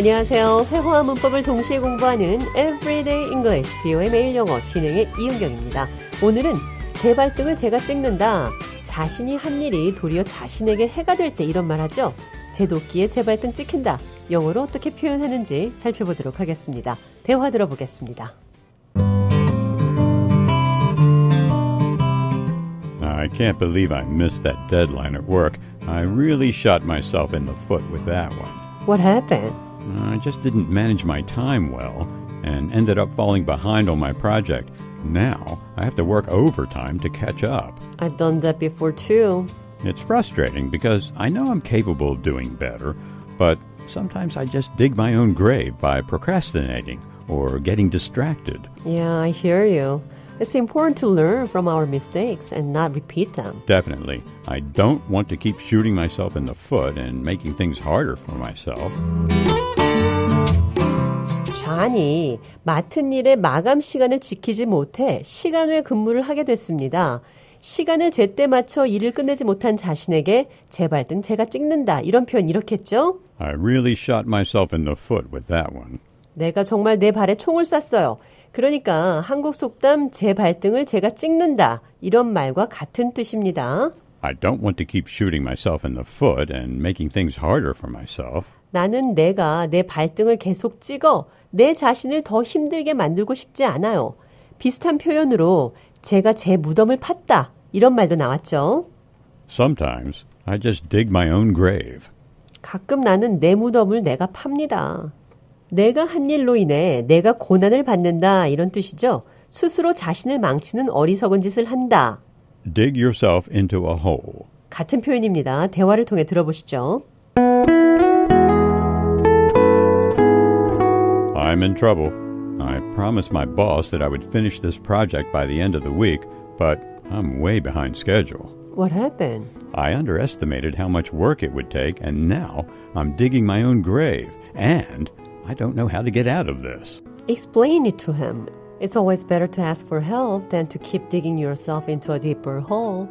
안녕하세요. 회화와 문법을 동시에 공부하는 Everyday English, 비오의 매일 영어 진행의 이은경입니다. 오늘은 제 발등을 제가 찍는다. 자신이 한 일이 도리어 자신에게 해가 될 때 이런 말 하죠. 제 도끼에 제 발등 찍힌다. 영어로 어떻게 표현하는지 살펴보도록 하겠습니다. 대화 들어보겠습니다. I can't believe I missed that deadline at work. I really shot myself in the foot with that one. What happened? I just didn't manage my time well and ended up falling behind on my project. Now I have to work overtime to catch up. I've done that before too. It's frustrating because I know I'm capable of doing better, but sometimes I just dig my own grave by procrastinating or getting distracted. Yeah, I hear you. It's important to learn from our mistakes and not repeat them. Definitely. I don't want to keep shooting myself in the foot and making things harder for myself. 잔이 맡은 일의 마감 시간을 지키지 못해 시간 외 근무를 하게 됐습니다. 시간을 제때 맞춰 일을 끝내지 못한 자신에게 제 발 등 제가 찍는다. 이런 표현 이렇겠죠? I really shot myself in the foot with that one. 내가 정말 내 발에 총을 쐈어요. 그러니까 한국 속담 제 발등을 제가 찍는다. 이런 말과 같은 뜻입니다. I don't want to keep shooting myself in the foot and making things harder for myself. 나는 내가 내 발등을 계속 찍어 내 자신을 더 힘들게 만들고 싶지 않아요. 비슷한 표현으로 제가 제 무덤을 팠다. 이런 말도 나왔죠. Sometimes I just dig my own grave. 가끔 나는 내 무덤을 내가 팝니다. 내가 한 일로 인해 내가 고난을 받는다. 이런 뜻이죠. 스스로 자신을 망치는 어리석은 짓을 한다. Dig yourself into a hole. 같은 표현입니다. 대화를 통해 들어보시죠. I'm in trouble. I promised my boss that I would finish this project by the end of the week, but I'm way behind schedule. What happened? I underestimated how much work it would take, and now I'm digging my own grave, and I don't know how to get out of this. Explain it to him. It's always better to ask for help than to keep digging yourself into a deeper hole.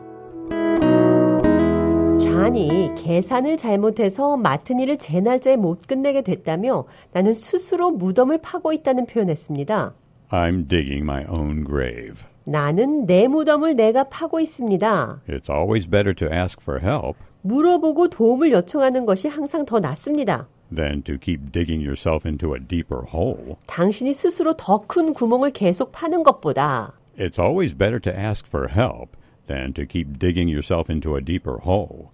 잔이 계산을 잘못해서 맡은 일을 제 날짜에 못 끝내게 됐다며 나는 스스로 무덤을 파고 있다는 표현했습니다. I'm digging my own grave. 나는 내 무덤을 내가 파고 있습니다. It's always better to ask for help 물어보고 도움을 요청하는 것이 항상 더 낫습니다. than to keep digging yourself into a deeper hole. 당신이 스스로 더 큰 구멍을 계속 파는 것보다 It's always better to ask for help than to keep digging yourself into a deeper hole.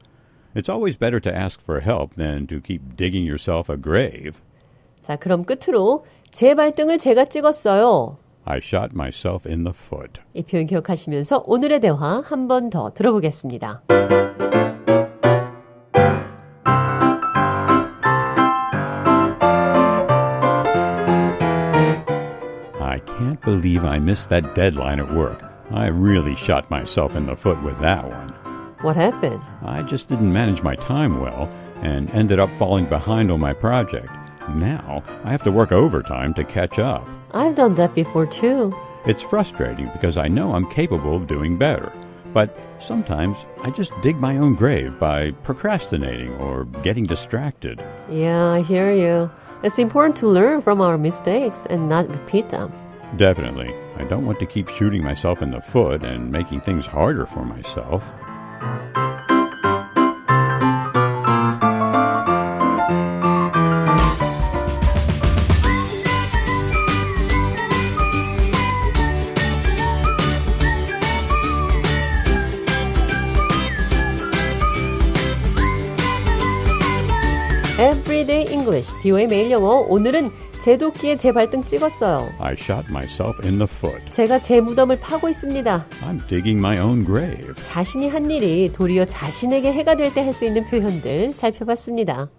It's always better to ask for help than to keep digging yourself a grave. 자, 그럼 끝으로 제 발등을 제가 찍었어요. I shot myself in the foot. 이 표현 기억하시면서 오늘의 대화 한 번 더 들어보겠습니다. I can't believe I missed that deadline at work. I really shot myself in the foot with that one. What happened? I just didn't manage my time well and ended up falling behind on my project. Now I have to work overtime to catch up. I've done that before too. It's frustrating because I know I'm capable of doing better. But sometimes I just dig my own grave by procrastinating or getting distracted. Yeah, I hear you. It's important to learn from our mistakes and not repeat them. Definitely. I don't want to keep shooting myself in the foot and making things harder for myself. Everyday English, 비오의 매일 영어. 오늘은 제 도끼에 제 발등 찍었어요. I shot myself in the foot. 제가 제 무덤을 파고 있습니다. I'm digging my own grave. 자신이 한 일이 도리어 자신에게 해가 될 때 할 수 있는 표현들 살펴봤습니다.